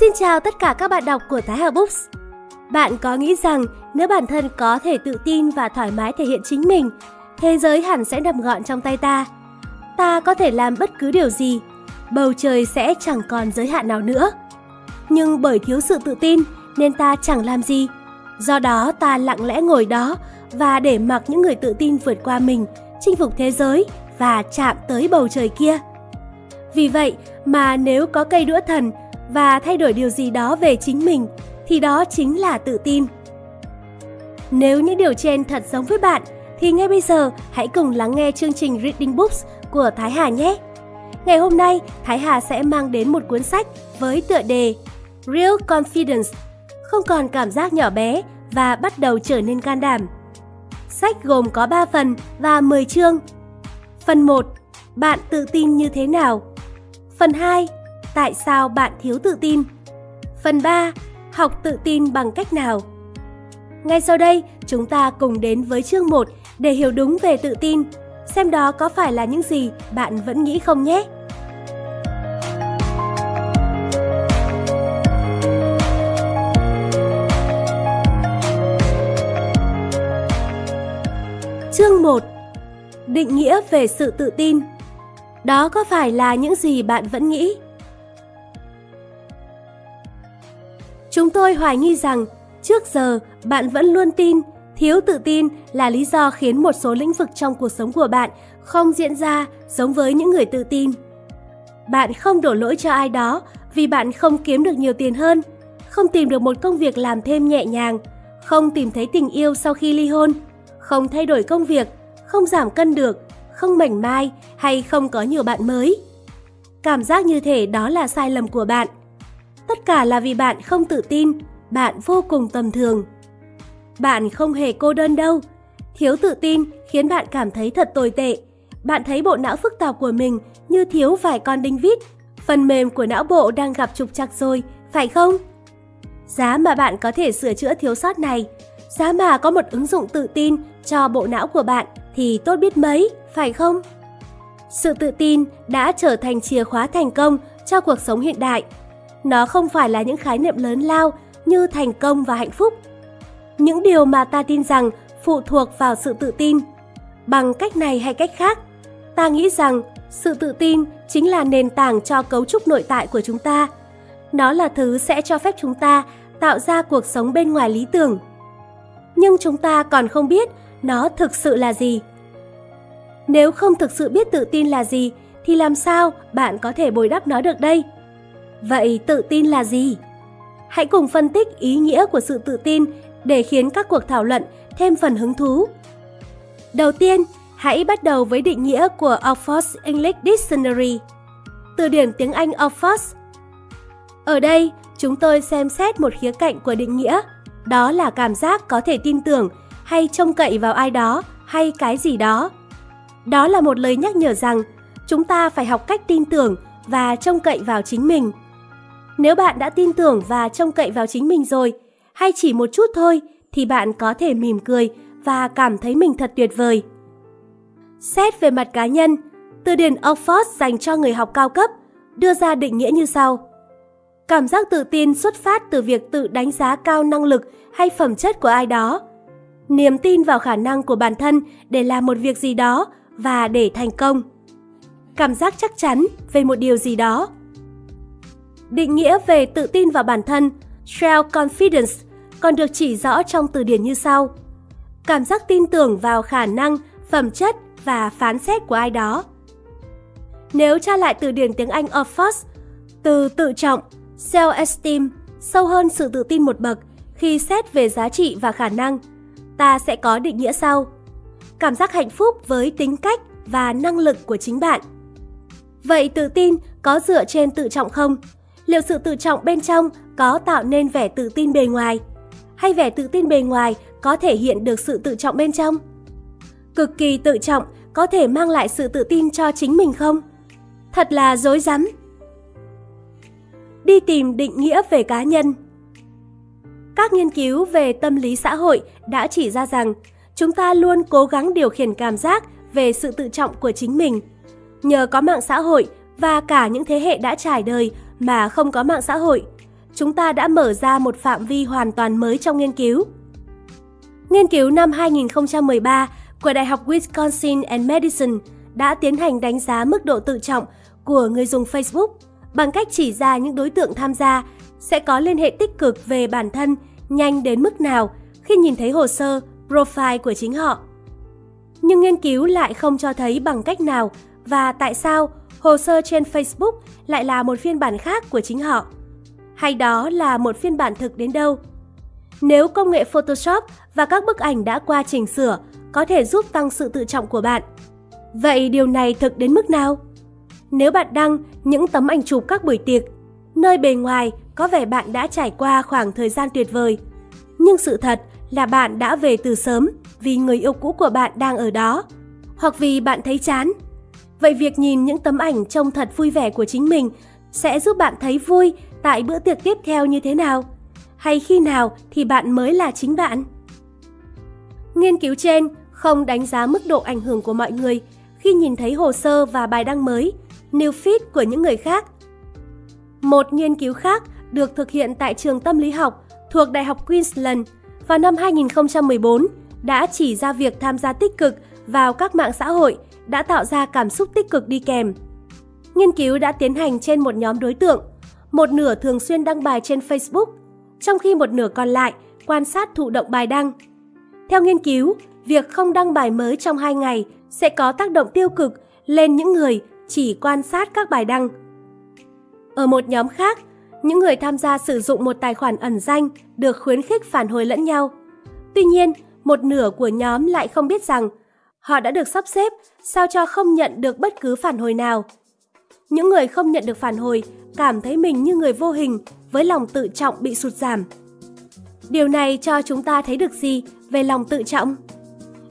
Xin chào tất cả các bạn đọc của Thái Hà Books. Bạn có nghĩ rằng nếu bản thân có thể tự tin và thoải mái thể hiện chính mình, thế giới hẳn sẽ nằm gọn trong tay ta. Ta có thể làm bất cứ điều gì, bầu trời sẽ chẳng còn giới hạn nào nữa. Nhưng bởi thiếu sự tự tin nên ta chẳng làm gì. Do đó ta lặng lẽ ngồi đó và để mặc những người tự tin vượt qua mình, chinh phục thế giới và chạm tới bầu trời kia. Vì vậy mà nếu có cây đũa thần và thay đổi điều gì đó về chính mình thì đó chính là tự tin. Nếu những điều trên thật giống với bạn thì ngay bây giờ hãy cùng lắng nghe chương trình Reading Books của Thái Hà nhé. Ngày hôm nay, Thái Hà sẽ mang đến một cuốn sách với tựa đề Real Confidence, không còn cảm giác nhỏ bé và bắt đầu trở nên can đảm. Sách gồm có 3 phần và 10 chương. Phần 1. Bạn tự tin như thế nào? Phần 2. Tại sao bạn thiếu tự tin? Phần 3. Học tự tin bằng cách nào? Ngay sau đây, chúng ta cùng đến với chương 1 để hiểu đúng về tự tin, xem đó có phải là những gì bạn vẫn nghĩ không nhé. Chương 1 Định nghĩa về sự tự tin Đó có phải là những gì bạn vẫn nghĩ? Chúng tôi hoài nghi rằng trước giờ bạn vẫn luôn tin thiếu tự tin là lý do khiến một số lĩnh vực trong cuộc sống của bạn không diễn ra giống với những người tự tin. Bạn không đổ lỗi cho ai đó vì bạn không kiếm được nhiều tiền hơn, không tìm được một công việc làm thêm nhẹ nhàng, không tìm thấy tình yêu sau khi ly hôn, không thay đổi công việc, không giảm cân được, không mảnh mai hay không có nhiều bạn mới. Cảm giác như thể đó là sai lầm của bạn. Tất cả là vì bạn không tự tin, bạn vô cùng tầm thường. Bạn không hề cô đơn đâu. Thiếu tự tin khiến bạn cảm thấy thật tồi tệ. Bạn thấy bộ não phức tạp của mình như thiếu vài con đinh vít. Phần mềm của não bộ đang gặp trục trặc rồi, phải không? Giá mà bạn có thể sửa chữa thiếu sót này, giá mà có một ứng dụng tự tin cho bộ não của bạn thì tốt biết mấy, phải không? Sự tự tin đã trở thành chìa khóa thành công cho cuộc sống hiện đại. Nó không phải là những khái niệm lớn lao như thành công và hạnh phúc. Những điều mà ta tin rằng phụ thuộc vào sự tự tin. Bằng cách này hay cách khác, ta nghĩ rằng sự tự tin chính là nền tảng cho cấu trúc nội tại của chúng ta. Nó là thứ sẽ cho phép chúng ta tạo ra cuộc sống bên ngoài lý tưởng. Nhưng chúng ta còn không biết nó thực sự là gì. Nếu không thực sự biết tự tin là gì thì làm sao bạn có thể bồi đắp nó được đây? Vậy tự tin là gì? Hãy cùng phân tích ý nghĩa của sự tự tin để khiến các cuộc thảo luận thêm phần hứng thú. Đầu tiên, hãy bắt đầu với định nghĩa của Oxford English Dictionary. Từ điển tiếng Anh Oxford. Ở đây, chúng tôi xem xét một khía cạnh của định nghĩa, đó là cảm giác có thể tin tưởng hay trông cậy vào ai đó hay cái gì đó. Đó là một lời nhắc nhở rằng chúng ta phải học cách tin tưởng và trông cậy vào chính mình. Nếu bạn đã tin tưởng và trông cậy vào chính mình rồi, hay chỉ một chút thôi, thì bạn có thể mỉm cười và cảm thấy mình thật tuyệt vời. Xét về mặt cá nhân, từ điển Oxford dành cho người học cao cấp đưa ra định nghĩa như sau. Cảm giác tự tin xuất phát từ việc tự đánh giá cao năng lực hay phẩm chất của ai đó. Niềm tin vào khả năng của bản thân để làm một việc gì đó và để thành công. Cảm giác chắc chắn về một điều gì đó. Định nghĩa về tự tin vào bản thân, self-confidence, còn được chỉ rõ trong từ điển như sau. Cảm giác tin tưởng vào khả năng, phẩm chất và phán xét của ai đó. Nếu tra lại từ điển tiếng Anh Oxford, từ tự trọng, self-esteem, sâu hơn sự tự tin một bậc khi xét về giá trị và khả năng, ta sẽ có định nghĩa sau. Cảm giác hạnh phúc với tính cách và năng lực của chính bạn. Vậy tự tin có dựa trên tự trọng không? Liệu sự tự trọng bên trong có tạo nên vẻ tự tin bề ngoài? Hay vẻ tự tin bề ngoài có thể hiện được sự tự trọng bên trong? Cực kỳ tự trọng có thể mang lại sự tự tin cho chính mình không? Thật là dối rắm. Đi tìm định nghĩa về cá nhân Các nghiên cứu về tâm lý xã hội đã chỉ ra rằng chúng ta luôn cố gắng điều khiển cảm giác về sự tự trọng của chính mình. Nhờ có mạng xã hội và cả những thế hệ đã trải đời mà không có mạng xã hội, chúng ta đã mở ra một phạm vi hoàn toàn mới trong nghiên cứu. Nghiên cứu năm 2013 của Đại học Wisconsin and Madison đã tiến hành đánh giá mức độ tự trọng của người dùng Facebook bằng cách chỉ ra những đối tượng tham gia sẽ có liên hệ tích cực về bản thân nhanh đến mức nào khi nhìn thấy hồ sơ, profile của chính họ. Nhưng nghiên cứu lại không cho thấy bằng cách nào và tại sao hồ sơ trên Facebook lại là một phiên bản khác của chính họ. Hay đó là một phiên bản thực đến đâu? Nếu công nghệ Photoshop và các bức ảnh đã qua chỉnh sửa có thể giúp tăng sự tự trọng của bạn, vậy điều này thực đến mức nào? Nếu bạn đăng những tấm ảnh chụp các buổi tiệc, nơi bề ngoài có vẻ bạn đã trải qua khoảng thời gian tuyệt vời, nhưng sự thật là bạn đã về từ sớm vì người yêu cũ của bạn đang ở đó, hoặc vì bạn thấy chán. Vậy việc nhìn những tấm ảnh trông thật vui vẻ của chính mình sẽ giúp bạn thấy vui tại bữa tiệc tiếp theo như thế nào? Hay khi nào thì bạn mới là chính bạn? Nghiên cứu trên không đánh giá mức độ ảnh hưởng của mọi người khi nhìn thấy hồ sơ và bài đăng mới, new feed của những người khác. Một nghiên cứu khác được thực hiện tại trường tâm lý học thuộc Đại học Queensland vào năm 2014 đã chỉ ra việc tham gia tích cực vào các mạng xã hội đã tạo ra cảm xúc tích cực đi kèm. Nghiên cứu đã tiến hành trên một nhóm đối tượng, một nửa thường xuyên đăng bài trên Facebook, trong khi một nửa còn lại quan sát thụ động bài đăng. Theo nghiên cứu, việc không đăng bài mới trong 2 ngày sẽ có tác động tiêu cực lên những người chỉ quan sát các bài đăng. Ở một nhóm khác, những người tham gia sử dụng một tài khoản ẩn danh được khuyến khích phản hồi lẫn nhau. Tuy nhiên, một nửa của nhóm lại không biết rằng họ đã được sắp xếp sao cho không nhận được bất cứ phản hồi nào. Những người không nhận được phản hồi cảm thấy mình như người vô hình với lòng tự trọng bị sụt giảm. Điều này cho chúng ta thấy được gì về lòng tự trọng?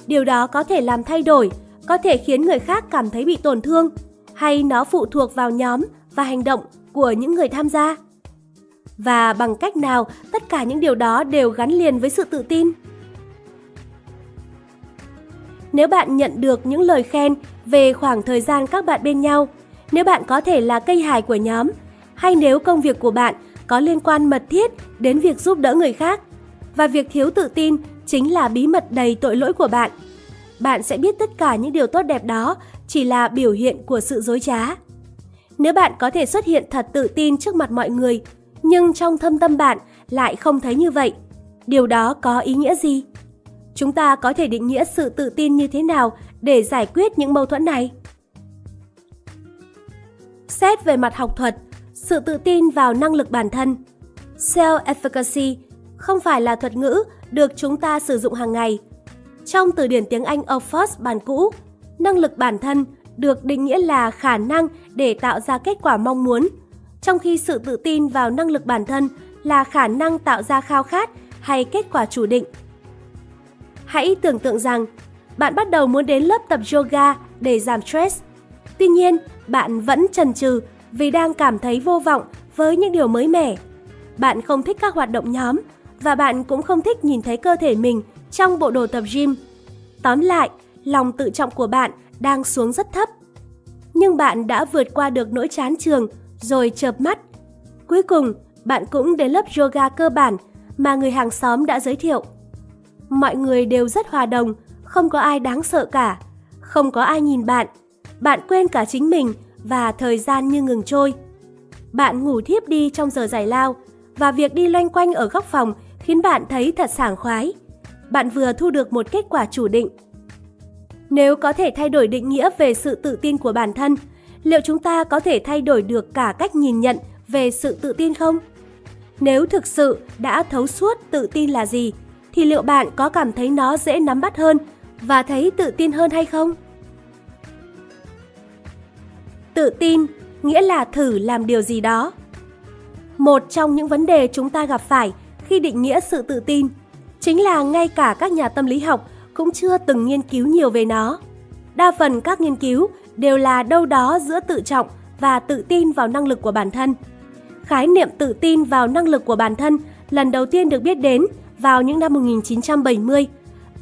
Điều đó có thể làm thay đổi, có thể khiến người khác cảm thấy bị tổn thương, hay nó phụ thuộc vào nhóm và hành động của những người tham gia. Và bằng cách nào tất cả những điều đó đều gắn liền với sự tự tin? Nếu bạn nhận được những lời khen về khoảng thời gian các bạn bên nhau, nếu bạn có thể là cây hài của nhóm, hay nếu công việc của bạn có liên quan mật thiết đến việc giúp đỡ người khác, và việc thiếu tự tin chính là bí mật đầy tội lỗi của bạn. Bạn sẽ biết tất cả những điều tốt đẹp đó chỉ là biểu hiện của sự dối trá. Nếu bạn có thể xuất hiện thật tự tin trước mặt mọi người, nhưng trong thâm tâm bạn lại không thấy như vậy, điều đó có ý nghĩa gì? Chúng ta có thể định nghĩa sự tự tin như thế nào để giải quyết những mâu thuẫn này? Xét về mặt học thuật, sự tự tin vào năng lực bản thân, self-efficacy không phải là thuật ngữ được chúng ta sử dụng hàng ngày. Trong từ điển tiếng Anh Oxford bản cũ, năng lực bản thân được định nghĩa là khả năng để tạo ra kết quả mong muốn, trong khi sự tự tin vào năng lực bản thân là khả năng tạo ra khao khát hay kết quả chủ định. Hãy tưởng tượng rằng bạn bắt đầu muốn đến lớp tập yoga để giảm stress. Tuy nhiên, bạn vẫn chần chừ vì đang cảm thấy vô vọng với những điều mới mẻ. Bạn không thích các hoạt động nhóm và bạn cũng không thích nhìn thấy cơ thể mình trong bộ đồ tập gym. Tóm lại, lòng tự trọng của bạn đang xuống rất thấp. Nhưng bạn đã vượt qua được nỗi chán trường rồi chợp mắt. Cuối cùng, bạn cũng đến lớp yoga cơ bản mà người hàng xóm đã giới thiệu. Mọi người đều rất hòa đồng, không có ai đáng sợ cả, không có ai nhìn bạn. Bạn quên cả chính mình và thời gian như ngừng trôi. Bạn ngủ thiếp đi trong giờ giải lao và việc đi loanh quanh ở góc phòng khiến bạn thấy thật sảng khoái. Bạn vừa thu được một kết quả chủ định. Nếu có thể thay đổi định nghĩa về sự tự tin của bản thân, liệu chúng ta có thể thay đổi được cả cách nhìn nhận về sự tự tin không? Nếu thực sự đã thấu suốt tự tin là gì, thì liệu bạn có cảm thấy nó dễ nắm bắt hơn và thấy tự tin hơn hay không? Tự tin nghĩa là thử làm điều gì đó. Một trong những vấn đề chúng ta gặp phải khi định nghĩa sự tự tin chính là ngay cả các nhà tâm lý học cũng chưa từng nghiên cứu nhiều về nó. Đa phần các nghiên cứu đều là đâu đó giữa tự trọng và tự tin vào năng lực của bản thân. Khái niệm tự tin vào năng lực của bản thân lần đầu tiên được biết đến vào những năm 1970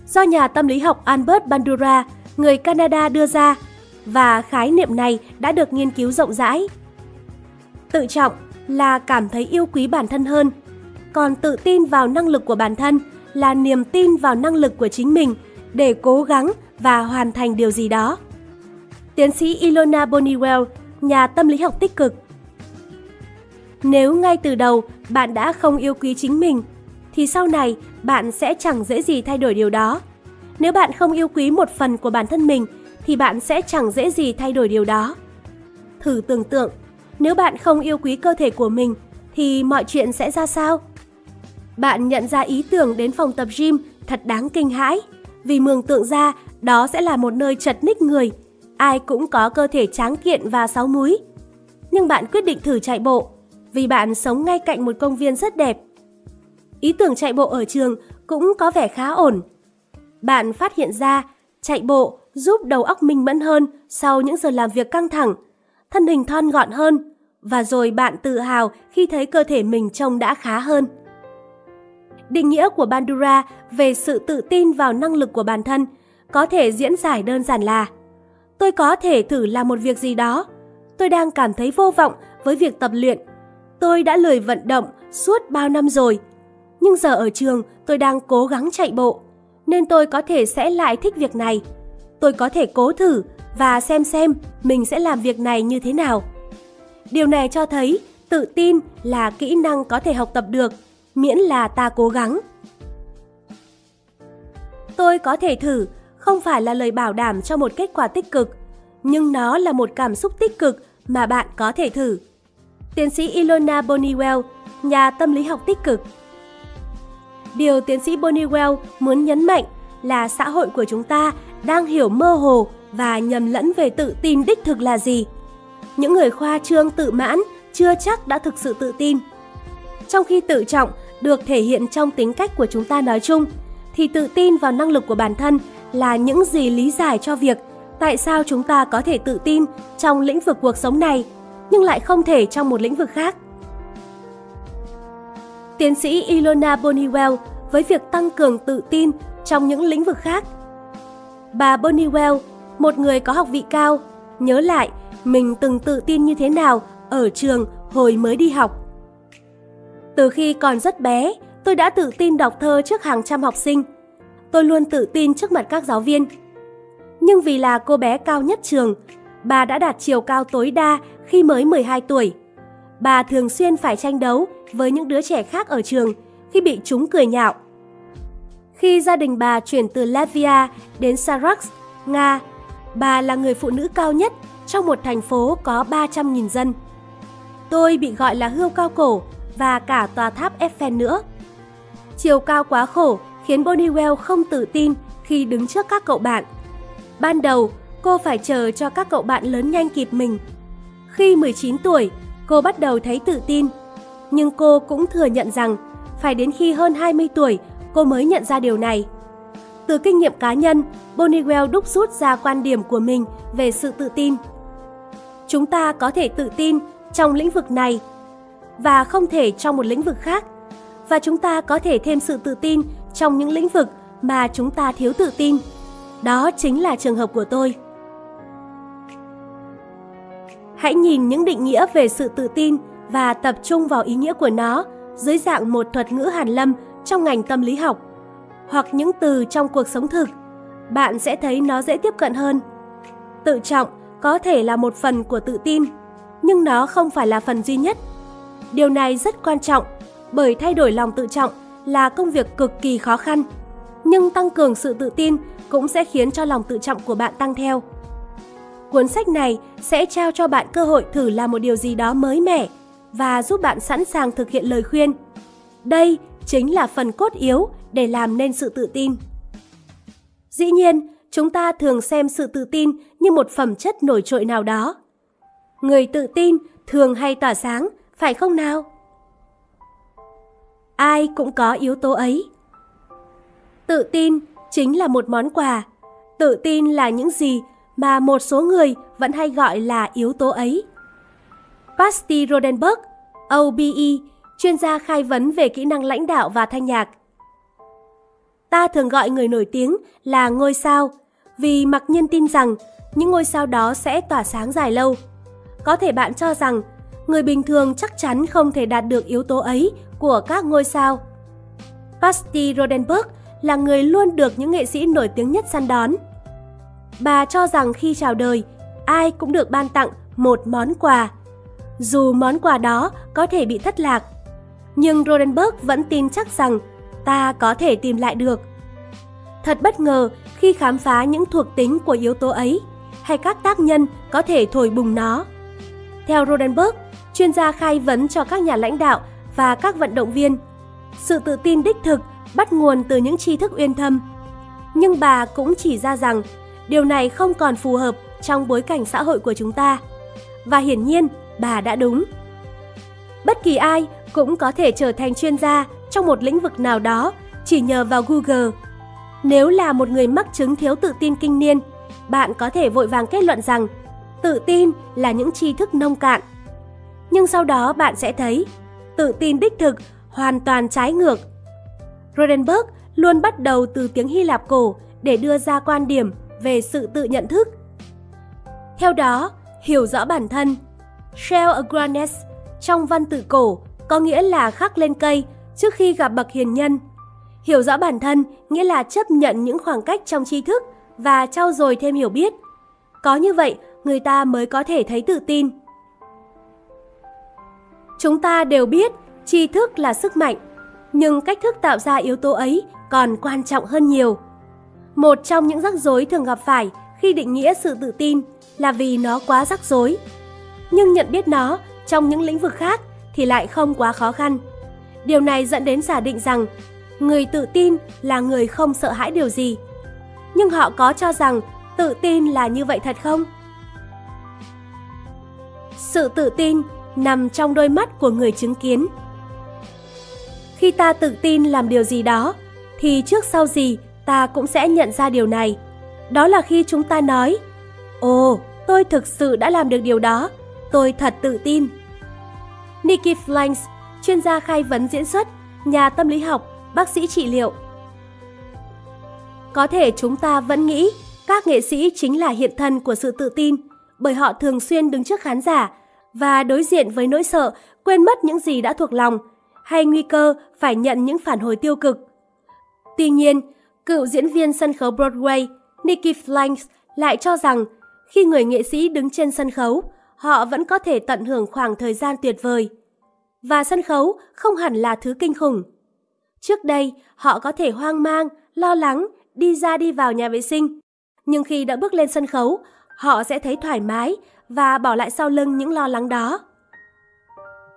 do nhà tâm lý học Albert Bandura, người Canada đưa ra và khái niệm này đã được nghiên cứu rộng rãi. Tự trọng là cảm thấy yêu quý bản thân hơn. Còn tự tin vào năng lực của bản thân là niềm tin vào năng lực của chính mình để cố gắng và hoàn thành điều gì đó. Tiến sĩ Ilona Boniwell, nhà tâm lý học tích cực. Nếu ngay từ đầu bạn đã không yêu quý chính mình, thì sau này bạn sẽ chẳng dễ gì thay đổi điều đó. Nếu bạn không yêu quý một phần của bản thân mình, thì bạn sẽ chẳng dễ gì thay đổi điều đó. Thử tưởng tượng, nếu bạn không yêu quý cơ thể của mình, thì mọi chuyện sẽ ra sao? Bạn nhận ra ý tưởng đến phòng tập gym thật đáng kinh hãi, vì mường tượng ra đó sẽ là một nơi chật ních người, ai cũng có cơ thể tráng kiện và sáu múi. Nhưng bạn quyết định thử chạy bộ, vì bạn sống ngay cạnh một công viên rất đẹp. Ý tưởng chạy bộ ở trường cũng có vẻ khá ổn. Bạn phát hiện ra chạy bộ giúp đầu óc minh mẫn hơn sau những giờ làm việc căng thẳng, thân hình thon gọn hơn và rồi bạn tự hào khi thấy cơ thể mình trông đã khá hơn. Định nghĩa của Bandura về sự tự tin vào năng lực của bản thân có thể diễn giải đơn giản là Tôi có thể thử làm một việc gì đó. Tôi đang cảm thấy vô vọng với việc tập luyện. Tôi đã lười vận động suốt bao năm rồi. Nhưng giờ ở trường tôi đang cố gắng chạy bộ, nên tôi có thể sẽ lại thích việc này. Tôi có thể cố thử và xem xem mình sẽ làm việc này như thế nào. Điều này cho thấy tự tin là kỹ năng có thể học tập được miễn là ta cố gắng. Tôi có thể thử không phải là lời bảo đảm cho một kết quả tích cực, nhưng nó là một cảm xúc tích cực mà bạn có thể thử. Tiến sĩ Ilona Boniwell, nhà tâm lý học tích cực. Điều tiến sĩ Boniwell muốn nhấn mạnh là xã hội của chúng ta đang hiểu mơ hồ và nhầm lẫn về tự tin đích thực là gì. Những người khoa trương tự mãn chưa chắc đã thực sự tự tin. Trong khi tự trọng được thể hiện trong tính cách của chúng ta nói chung, thì tự tin vào năng lực của bản thân là những gì lý giải cho việc tại sao chúng ta có thể tự tin trong lĩnh vực cuộc sống này nhưng lại không thể trong một lĩnh vực khác. Tiến sĩ Ilona Boniwell với việc tăng cường tự tin trong những lĩnh vực khác. Bà Boniwell, một người có học vị cao, nhớ lại mình từng tự tin như thế nào ở trường hồi mới đi học. Từ khi còn rất bé, tôi đã tự tin đọc thơ trước hàng trăm học sinh. Tôi luôn tự tin trước mặt các giáo viên. Nhưng vì là cô bé cao nhất trường, bà đã đạt chiều cao tối đa khi mới 12 tuổi. Bà thường xuyên phải tranh đấu với những đứa trẻ khác ở trường khi bị chúng cười nhạo. Khi gia đình bà chuyển từ Latvia đến Sarax, Nga, bà là người phụ nữ cao nhất trong một thành phố có 300.000 dân. Tôi bị gọi là hươu cao cổ và cả tòa tháp Eiffel nữa. Chiều cao quá khổ khiến Boniwell không tự tin khi đứng trước các cậu bạn. Ban đầu, cô phải chờ cho các cậu bạn lớn nhanh kịp mình. Khi 19 tuổi, cô bắt đầu thấy tự tin. Nhưng cô cũng thừa nhận rằng phải đến khi hơn 20 tuổi cô mới nhận ra điều này. Từ kinh nghiệm cá nhân, Boniwell đúc rút ra quan điểm của mình về sự tự tin. Chúng ta có thể tự tin trong lĩnh vực này và không thể trong một lĩnh vực khác. Và chúng ta có thể thêm sự tự tin trong những lĩnh vực mà chúng ta thiếu tự tin. Đó chính là trường hợp của tôi. Hãy nhìn những định nghĩa về sự tự tin và tập trung vào ý nghĩa của nó dưới dạng một thuật ngữ hàn lâm trong ngành tâm lý học hoặc những từ trong cuộc sống thực, bạn sẽ thấy nó dễ tiếp cận hơn. Tự trọng có thể là một phần của tự tin, nhưng nó không phải là phần duy nhất Điều này rất quan trọng bởi thay đổi lòng tự trọng là công việc cực kỳ khó khăn. Nhưng tăng cường sự tự tin cũng sẽ khiến cho lòng tự trọng của bạn tăng theo. Cuốn sách này sẽ trao cho bạn cơ hội thử làm một điều gì đó mới mẻ và giúp bạn sẵn sàng thực hiện lời khuyên. Đây chính là phần cốt yếu để làm nên sự tự tin. Dĩ nhiên, chúng ta thường xem sự tự tin như một phẩm chất nổi trội nào đó. Người tự tin thường hay tỏa sáng phải không nào? Ai cũng có yếu tố ấy. Tự tin chính là một món quà. Tự tin là những gì mà một số người vẫn hay gọi là yếu tố ấy. Pasti Rodenberg, OBE, chuyên gia khai vấn về kỹ năng lãnh đạo và thanh nhạc. Ta thường gọi người nổi tiếng là ngôi sao vì mặc nhiên tin rằng những ngôi sao đó sẽ tỏa sáng dài lâu. Có thể bạn cho rằng người bình thường chắc chắn không thể đạt được yếu tố ấy của các ngôi sao. Pasti Rodenberg là người luôn được những nghệ sĩ nổi tiếng nhất săn đón. Bà cho rằng khi chào đời, ai cũng được ban tặng một món quà. Dù món quà đó có thể bị thất lạc, nhưng Rodenberg vẫn tin chắc rằng ta có thể tìm lại được. Thật bất ngờ khi khám phá những thuộc tính của yếu tố ấy hay các tác nhân có thể thổi bùng nó. Theo Rodenberg, chuyên gia khai vấn cho các nhà lãnh đạo và các vận động viên, sự tự tin đích thực bắt nguồn từ những tri thức uyên thâm. Nhưng bà cũng chỉ ra rằng điều này không còn phù hợp trong bối cảnh xã hội của chúng ta. Và hiển nhiên, bà đã đúng. Bất kỳ ai cũng có thể trở thành chuyên gia trong một lĩnh vực nào đó chỉ nhờ vào Google. Nếu là một người mắc chứng thiếu tự tin kinh niên, bạn có thể vội vàng kết luận rằng tự tin là những tri thức nông cạn. Nhưng sau đó bạn sẽ thấy, tự tin đích thực hoàn toàn trái ngược. Rodenberg luôn bắt đầu từ tiếng Hy Lạp cổ để đưa ra quan điểm về sự tự nhận thức. Theo đó, hiểu rõ bản thân, shell agranes trong văn tự cổ có nghĩa là khắc lên cây trước khi gặp bậc hiền nhân. Hiểu rõ bản thân nghĩa là chấp nhận những khoảng cách trong tri thức và trau dồi thêm hiểu biết. Có như vậy, người ta mới có thể thấy tự tin. Chúng ta đều biết tri thức là sức mạnh, nhưng cách thức tạo ra yếu tố ấy còn quan trọng hơn nhiều. Một trong những rắc rối thường gặp phải khi định nghĩa sự tự tin là vì nó quá rắc rối. Nhưng nhận biết nó trong những lĩnh vực khác thì lại không quá khó khăn. Điều này dẫn đến giả định rằng người tự tin là người không sợ hãi điều gì. Nhưng họ có cho rằng tự tin là như vậy thật không? Sự tự tin nằm trong đôi mắt của người chứng kiến. Khi ta tự tin làm điều gì đó, thì trước sau gì ta cũng sẽ nhận ra điều này. Đó là khi chúng ta nói, Ồ, tôi thực sự đã làm được điều đó, tôi thật tự tin. Nikki Flanks, chuyên gia khai vấn diễn xuất, nhà tâm lý học, bác sĩ trị liệu. Có thể chúng ta vẫn nghĩ các nghệ sĩ chính là hiện thân của sự tự tin, bởi họ thường xuyên đứng trước khán giả và đối diện với nỗi sợ quên mất những gì đã thuộc lòng hay nguy cơ phải nhận những phản hồi tiêu cực. Tuy nhiên, cựu diễn viên sân khấu Broadway Nikki Flanks lại cho rằng khi người nghệ sĩ đứng trên sân khấu, họ vẫn có thể tận hưởng khoảng thời gian tuyệt vời. Và sân khấu không hẳn là thứ kinh khủng. Trước đây, họ có thể hoang mang, lo lắng, đi ra đi vào nhà vệ sinh. Nhưng khi đã bước lên sân khấu, họ sẽ thấy thoải mái và bỏ lại sau lưng những lo lắng đó.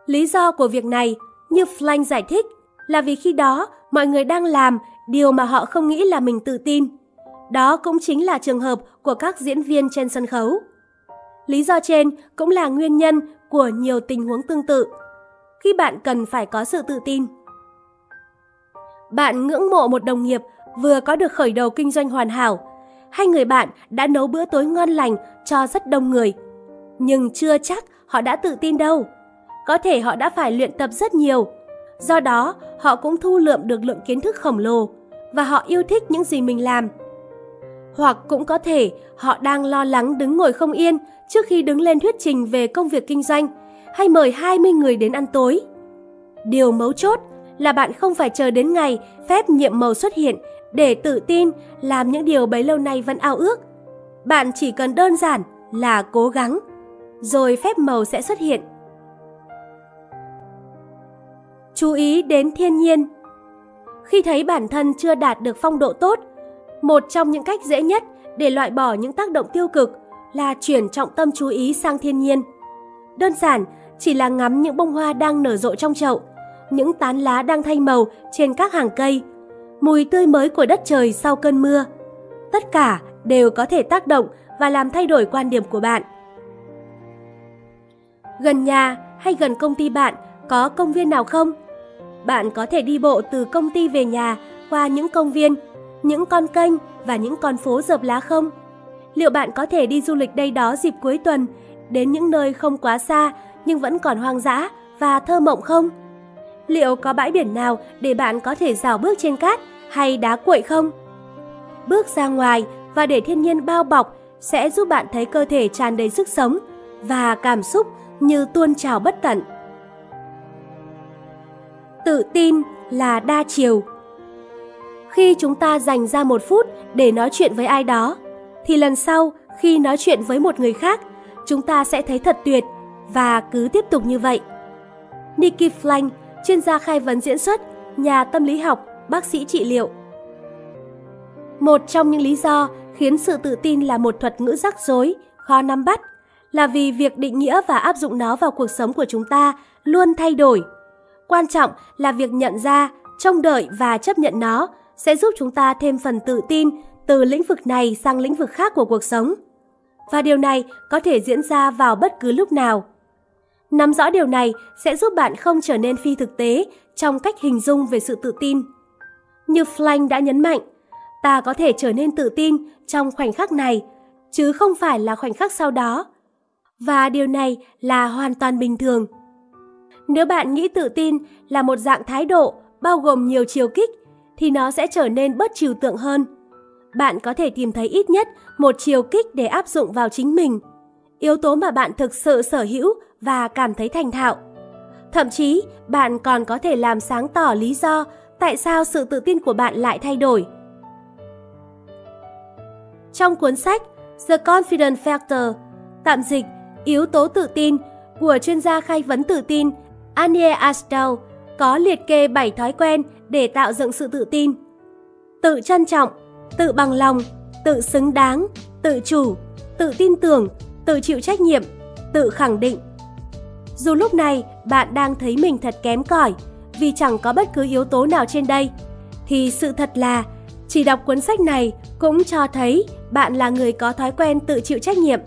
Lý do của việc này, như Flank giải thích, là vì khi đó mọi người đang làm điều mà họ không nghĩ là mình tự tin. Đó cũng chính là trường hợp của các diễn viên trên sân khấu. Lý do trên cũng là nguyên nhân của nhiều tình huống tương tự khi bạn cần phải có sự tự tin. Bạn ngưỡng mộ một đồng nghiệp vừa có được khởi đầu kinh doanh hoàn hảo, hay người bạn đã nấu bữa tối ngon lành cho rất đông người. Nhưng chưa chắc họ đã tự tin đâu. Có thể họ đã phải luyện tập rất nhiều. Do đó, họ cũng thu lượm được lượng kiến thức khổng lồ và họ yêu thích những gì mình làm. Hoặc cũng có thể họ đang lo lắng đứng ngồi không yên trước khi đứng lên thuyết trình về công việc kinh doanh hay mời 20 người đến ăn tối. Điều mấu chốt là bạn không phải chờ đến ngày phép nhiệm màu xuất hiện để tự tin làm những điều bấy lâu nay vẫn ao ước. Bạn chỉ cần đơn giản là cố gắng, rồi phép màu sẽ xuất hiện. Chú ý đến thiên nhiên. Khi thấy bản thân chưa đạt được phong độ tốt, một trong những cách dễ nhất để loại bỏ những tác động tiêu cực là chuyển trọng tâm chú ý sang thiên nhiên. Đơn giản chỉ là ngắm những bông hoa đang nở rộ trong chậu, những tán lá đang thay màu trên các hàng cây, mùi tươi mới của đất trời sau cơn mưa. Tất cả đều có thể tác động và làm thay đổi quan điểm của bạn. Gần nhà hay gần công ty bạn có công viên nào không? Bạn có thể đi bộ từ công ty về nhà qua những công viên, những con kênh và những con phố dợp lá không? Liệu bạn có thể đi du lịch đây đó dịp cuối tuần, đến những nơi không quá xa nhưng vẫn còn hoang dã và thơ mộng không? Liệu có bãi biển nào để bạn có thể rào bước trên cát hay đá cuội không? Bước ra ngoài và để thiên nhiên bao bọc sẽ giúp bạn thấy cơ thể tràn đầy sức sống và cảm xúc như tuôn trào bất tận. Tự tin là đa chiều. Khi chúng ta dành ra một phút để nói chuyện với ai đó, thì lần sau khi nói chuyện với một người khác, chúng ta sẽ thấy thật tuyệt và cứ tiếp tục như vậy. Nikki Flank, chuyên gia khai vấn diễn xuất, nhà tâm lý học, bác sĩ trị liệu. Một trong những lý do khiến sự tự tin là một thuật ngữ rắc rối, khó nắm bắt là vì việc định nghĩa và áp dụng nó vào cuộc sống của chúng ta luôn thay đổi. Quan trọng là việc nhận ra, trông đợi và chấp nhận nó sẽ giúp chúng ta thêm phần tự tin từ lĩnh vực này sang lĩnh vực khác của cuộc sống. Và điều này có thể diễn ra vào bất cứ lúc nào. Nắm rõ điều này sẽ giúp bạn không trở nên phi thực tế trong cách hình dung về sự tự tin. Như Flank đã nhấn mạnh, ta có thể trở nên tự tin trong khoảnh khắc này, chứ không phải là khoảnh khắc sau đó. Và điều này là hoàn toàn bình thường. Nếu bạn nghĩ tự tin là một dạng thái độ bao gồm nhiều chiều kích, thì nó sẽ trở nên bất trừu tượng hơn. Bạn có thể tìm thấy ít nhất một chiều kích để áp dụng vào chính mình, yếu tố mà bạn thực sự sở hữu và cảm thấy thành thạo. Thậm chí, bạn còn có thể làm sáng tỏ lý do tại sao sự tự tin của bạn lại thay đổi. Trong cuốn sách The Confident Factor, tạm dịch Yếu tố tự tin của chuyên gia khai vấn tự tin Anie Astow có liệt kê 7 thói quen để tạo dựng sự tự tin. Tự trân trọng, tự bằng lòng, tự xứng đáng, tự chủ, tự tin tưởng, tự chịu trách nhiệm, tự khẳng định. Dù lúc này bạn đang thấy mình thật kém cỏi vì chẳng có bất cứ yếu tố nào trên đây, thì sự thật là chỉ đọc cuốn sách này cũng cho thấy bạn là người có thói quen tự chịu trách nhiệm.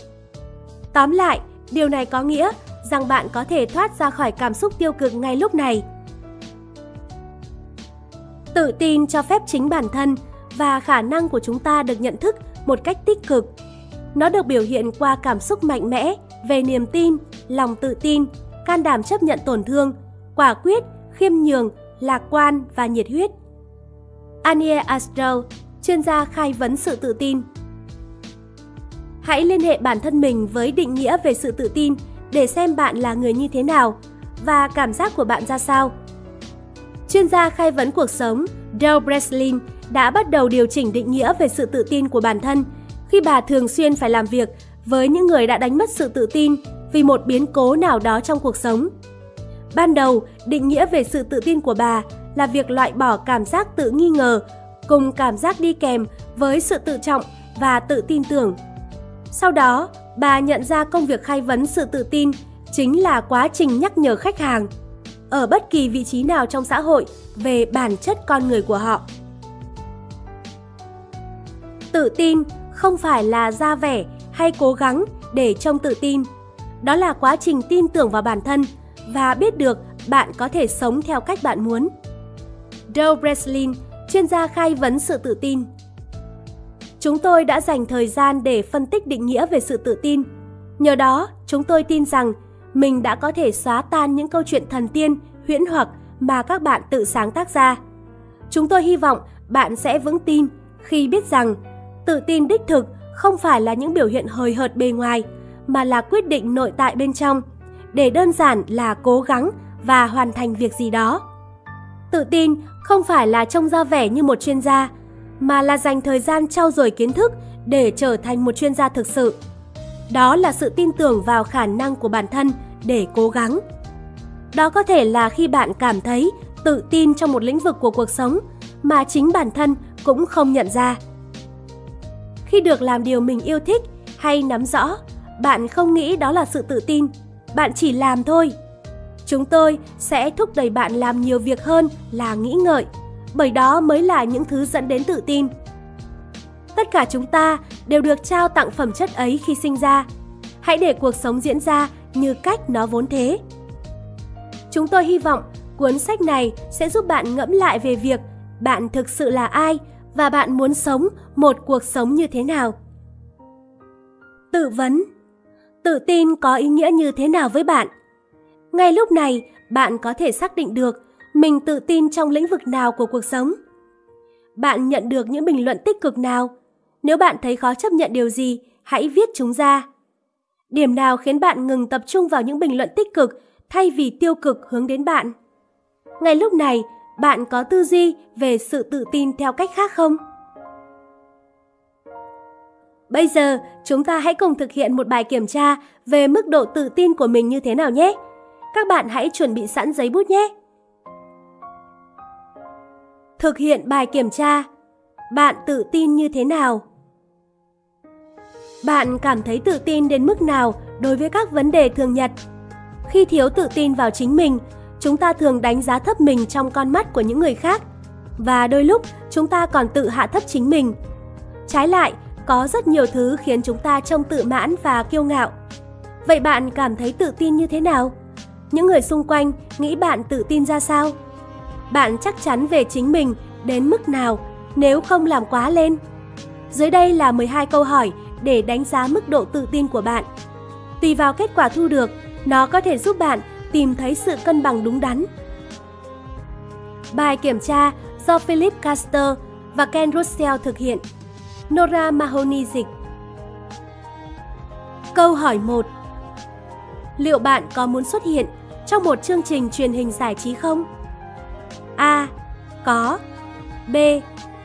Tóm lại, điều này có nghĩa rằng bạn có thể thoát ra khỏi cảm xúc tiêu cực ngay lúc này. Tự tin cho phép chính bản thân và khả năng của chúng ta được nhận thức một cách tích cực. Nó được biểu hiện qua cảm xúc mạnh mẽ về niềm tin, lòng tự tin, can đảm chấp nhận tổn thương, quả quyết, khiêm nhường, lạc quan và nhiệt huyết. Anie Astro, chuyên gia khai vấn sự tự tin. Hãy liên hệ bản thân mình với định nghĩa về sự tự tin để xem bạn là người như thế nào và cảm giác của bạn ra sao. Chuyên gia khai vấn cuộc sống Del Breslin đã bắt đầu điều chỉnh định nghĩa về sự tự tin của bản thân khi bà thường xuyên phải làm việc với những người đã đánh mất sự tự tin vì một biến cố nào đó trong cuộc sống. Ban đầu, định nghĩa về sự tự tin của bà là việc loại bỏ cảm giác tự nghi ngờ cùng cảm giác đi kèm với sự tự trọng và tự tin tưởng. Sau đó, bà nhận ra công việc khai vấn sự tự tin chính là quá trình nhắc nhở khách hàng ở bất kỳ vị trí nào trong xã hội về bản chất con người của họ. Tự tin không phải là ra vẻ hay cố gắng để trông tự tin. Đó là quá trình tin tưởng vào bản thân và biết được bạn có thể sống theo cách bạn muốn. Dale Breslin, chuyên gia khai vấn sự tự tin. Chúng tôi đã dành thời gian để phân tích định nghĩa về sự tự tin. Nhờ đó, chúng tôi tin rằng mình đã có thể xóa tan những câu chuyện thần tiên, huyễn hoặc mà các bạn tự sáng tác ra. Chúng tôi hy vọng bạn sẽ vững tin khi biết rằng tự tin đích thực không phải là những biểu hiện hời hợt bề ngoài, mà là quyết định nội tại bên trong, để đơn giản là cố gắng và hoàn thành việc gì đó. Tự tin không phải là trông ra vẻ như một chuyên gia, mà là dành thời gian trau dồi kiến thức để trở thành một chuyên gia thực sự. Đó là sự tin tưởng vào khả năng của bản thân để cố gắng. Đó có thể là khi bạn cảm thấy tự tin trong một lĩnh vực của cuộc sống mà chính bản thân cũng không nhận ra. Khi được làm điều mình yêu thích hay nắm rõ, bạn không nghĩ đó là sự tự tin, bạn chỉ làm thôi. Chúng tôi sẽ thúc đẩy bạn làm nhiều việc hơn là nghĩ ngợi, bởi đó mới là những thứ dẫn đến tự tin. Tất cả chúng ta đều được trao tặng phẩm chất ấy khi sinh ra. Hãy để cuộc sống diễn ra như cách nó vốn thế. Chúng tôi hy vọng cuốn sách này sẽ giúp bạn ngẫm lại về việc bạn thực sự là ai và bạn muốn sống một cuộc sống như thế nào. Tự vấn Tự tin có ý nghĩa như thế nào với bạn? Ngay lúc này, bạn có thể xác định được mình tự tin trong lĩnh vực nào của cuộc sống. Bạn nhận được những bình luận tích cực nào? Nếu bạn thấy khó chấp nhận điều gì, hãy viết chúng ra. Điểm nào khiến bạn ngừng tập trung vào những bình luận tích cực thay vì tiêu cực hướng đến bạn? Ngay lúc này, bạn có tư duy về sự tự tin theo cách khác không? Bây giờ, chúng ta hãy cùng thực hiện một bài kiểm tra về mức độ tự tin của mình như thế nào nhé. Các bạn hãy chuẩn bị sẵn giấy bút nhé. Thực hiện bài kiểm tra. Bạn tự tin như thế nào? Bạn cảm thấy tự tin đến mức nào đối với các vấn đề thường nhật? Khi thiếu tự tin vào chính mình, chúng ta thường đánh giá thấp mình trong con mắt của những người khác và đôi lúc chúng ta còn tự hạ thấp chính mình. Trái lại, có rất nhiều thứ khiến chúng ta trông tự mãn và kiêu ngạo. Vậy bạn cảm thấy tự tin như thế nào? Những người xung quanh nghĩ bạn tự tin ra sao? Bạn chắc chắn về chính mình đến mức nào nếu không làm quá lên? Dưới đây là 12 câu hỏi để đánh giá mức độ tự tin của bạn. Tùy vào kết quả thu được, nó có thể giúp bạn tìm thấy sự cân bằng đúng đắn. Bài kiểm tra do Philip Caster và Ken Russell thực hiện. Nora Mahoney dịch. Câu hỏi 1. Liệu bạn có muốn xuất hiện trong một chương trình truyền hình giải trí không? A. Có. B.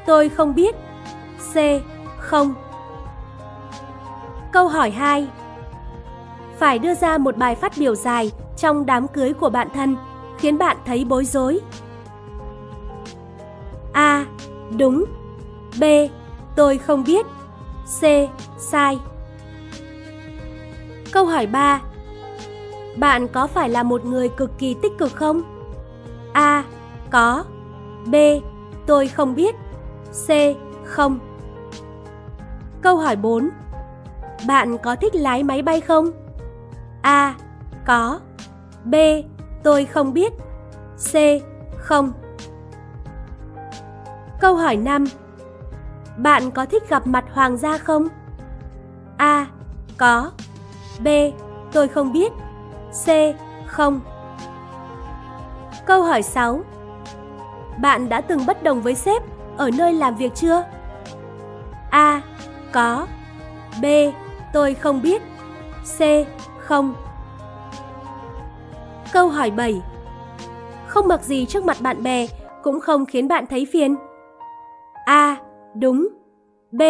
Tôi không biết. C. Không. Câu hỏi 2. Phải đưa ra một bài phát biểu dài trong đám cưới của bạn thân, khiến bạn thấy bối rối. A. Đúng. B. Tôi không biết. C. Sai. Câu hỏi 3. Bạn có phải là một người cực kỳ tích cực không? A. Có. B. Tôi không biết. C. Không. Câu hỏi 4. Bạn có thích lái máy bay không? A. Có. B. Tôi không biết. C. Không. Câu hỏi 5. Bạn có thích gặp mặt hoàng gia không? A. Có. B. Tôi không biết. C. Không. Câu hỏi 6. Bạn đã từng bất đồng với sếp ở nơi làm việc chưa? A. Có. B. Tôi không biết. C. Không. Câu hỏi 7. Không mặc gì trước mặt bạn bè cũng không khiến bạn thấy phiền. A. Đúng. B.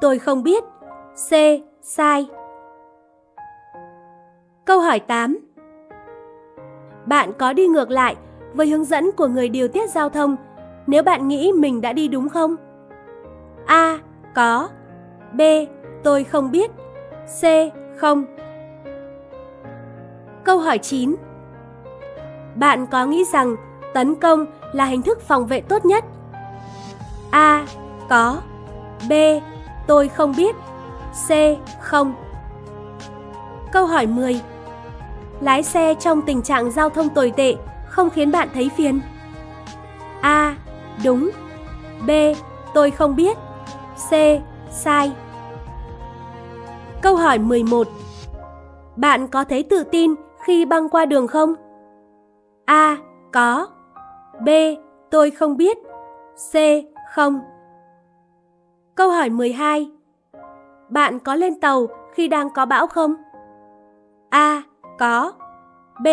Tôi không biết. C. Sai. Câu hỏi 8. Bạn có đi ngược lại với hướng dẫn của người điều tiết giao thông nếu bạn nghĩ mình đã đi đúng không? A. Có. B. Tôi không biết. C. Không. Câu hỏi 9. Bạn có nghĩ rằng tấn công là hình thức phòng vệ tốt nhất? A. Có. B. Tôi không biết. C. Không. Câu hỏi 10. Lái xe trong tình trạng giao thông tồi tệ không khiến bạn thấy phiền? A. Đúng. B. Tôi không biết. C. Sai. Câu hỏi 11. Bạn có thấy tự tin khi băng qua đường không? A. Có. B. Tôi không biết. C. Không. Câu hỏi 12. Bạn có lên tàu khi đang có bão không? A. Có. B.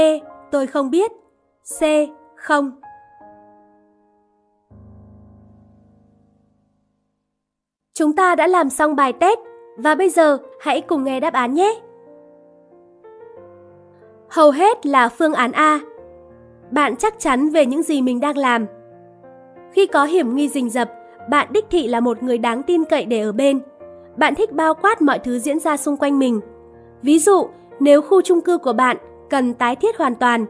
Tôi không biết. C. Không. Chúng ta đã làm xong bài test và bây giờ hãy cùng nghe đáp án nhé. Hầu hết là phương án A. Bạn chắc chắn về những gì mình đang làm. Khi có hiểm nghi rình rập, bạn đích thị là một người đáng tin cậy để ở bên. Bạn thích bao quát mọi thứ diễn ra xung quanh mình. Ví dụ, nếu khu chung cư của bạn cần tái thiết hoàn toàn,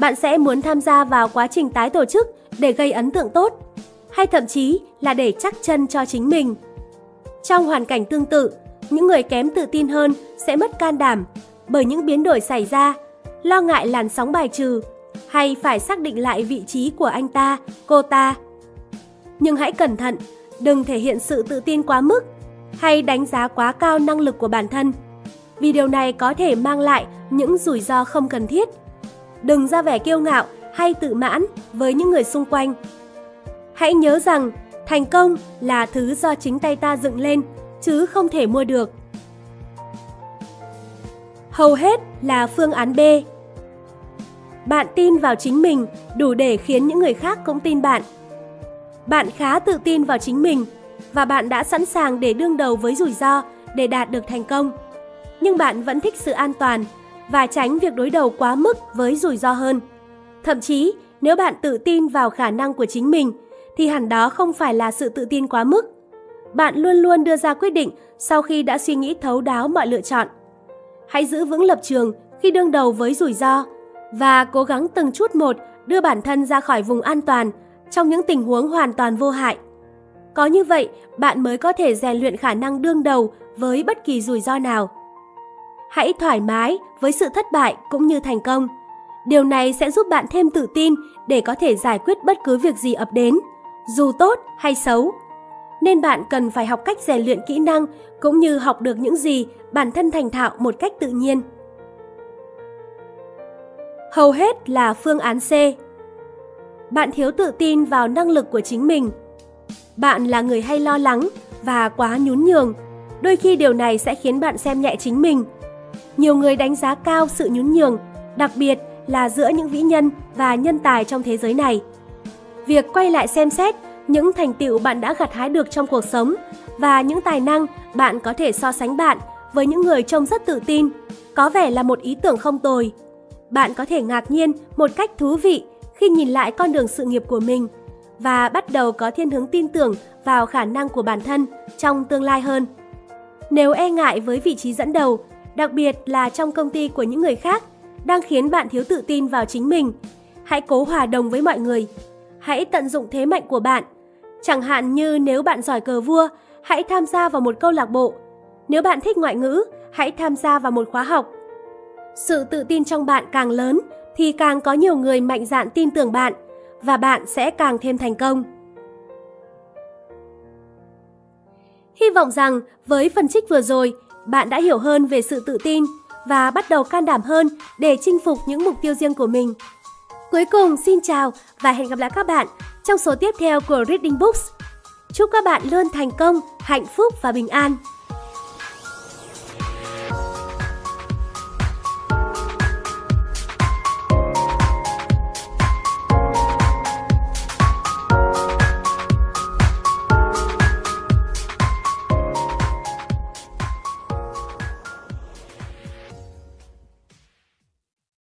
bạn sẽ muốn tham gia vào quá trình tái tổ chức để gây ấn tượng tốt, hay thậm chí là để chắc chân cho chính mình. Trong hoàn cảnh tương tự, những người kém tự tin hơn sẽ mất can đảm bởi những biến đổi xảy ra, lo ngại làn sóng bài trừ hay phải xác định lại vị trí của anh ta, cô ta. Nhưng hãy cẩn thận, đừng thể hiện sự tự tin quá mức hay đánh giá quá cao năng lực của bản thân. Vì điều này có thể mang lại những rủi ro không cần thiết. Đừng ra vẻ kiêu ngạo hay tự mãn với những người xung quanh. Hãy nhớ rằng thành công là thứ do chính tay ta dựng lên chứ không thể mua được. Hầu hết là phương án B. Bạn tin vào chính mình đủ để khiến những người khác cũng tin bạn. Bạn khá tự tin vào chính mình và bạn đã sẵn sàng để đương đầu với rủi ro để đạt được thành công. Nhưng bạn vẫn thích sự an toàn và tránh việc đối đầu quá mức với rủi ro hơn. Thậm chí, nếu bạn tự tin vào khả năng của chính mình thì hẳn đó không phải là sự tự tin quá mức. Bạn luôn luôn đưa ra quyết định sau khi đã suy nghĩ thấu đáo mọi lựa chọn. Hãy giữ vững lập trường khi đương đầu với rủi ro và cố gắng từng chút một đưa bản thân ra khỏi vùng an toàn trong những tình huống hoàn toàn vô hại. Có như vậy, bạn mới có thể rèn luyện khả năng đương đầu với bất kỳ rủi ro nào. Hãy thoải mái với sự thất bại cũng như thành công. Điều này sẽ giúp bạn thêm tự tin để có thể giải quyết bất cứ việc gì ập đến, dù tốt hay xấu. Nên bạn cần phải học cách rèn luyện kỹ năng cũng như học được những gì bản thân thành thạo một cách tự nhiên. Hầu hết là phương án C. Bạn thiếu tự tin vào năng lực của chính mình. Bạn là người hay lo lắng và quá nhún nhường. Đôi khi điều này sẽ khiến bạn xem nhẹ chính mình. Nhiều người đánh giá cao sự nhún nhường, đặc biệt là giữa những vĩ nhân và nhân tài trong thế giới này. Việc quay lại xem xét những thành tựu bạn đã gặt hái được trong cuộc sống và những tài năng bạn có thể so sánh bạn với những người trông rất tự tin, có vẻ là một ý tưởng không tồi. Bạn có thể ngạc nhiên một cách thú vị khi nhìn lại con đường sự nghiệp của mình và bắt đầu có thiên hướng tin tưởng vào khả năng của bản thân trong tương lai hơn. Nếu e ngại với vị trí dẫn đầu, đặc biệt là trong công ty của những người khác, đang khiến bạn thiếu tự tin vào chính mình, hãy cố hòa đồng với mọi người. Hãy tận dụng thế mạnh của bạn. Chẳng hạn như nếu bạn giỏi cờ vua, hãy tham gia vào một câu lạc bộ. Nếu bạn thích ngoại ngữ, hãy tham gia vào một khóa học. Sự tự tin trong bạn càng lớn thì càng có nhiều người mạnh dạn tin tưởng bạn và bạn sẽ càng thêm thành công. Hy vọng rằng với phần trích vừa rồi, bạn đã hiểu hơn về sự tự tin và bắt đầu can đảm hơn để chinh phục những mục tiêu riêng của mình. Cuối cùng, xin chào và hẹn gặp lại các bạn trong số tiếp theo của Reading Books. Chúc các bạn luôn thành công, hạnh phúc và bình an.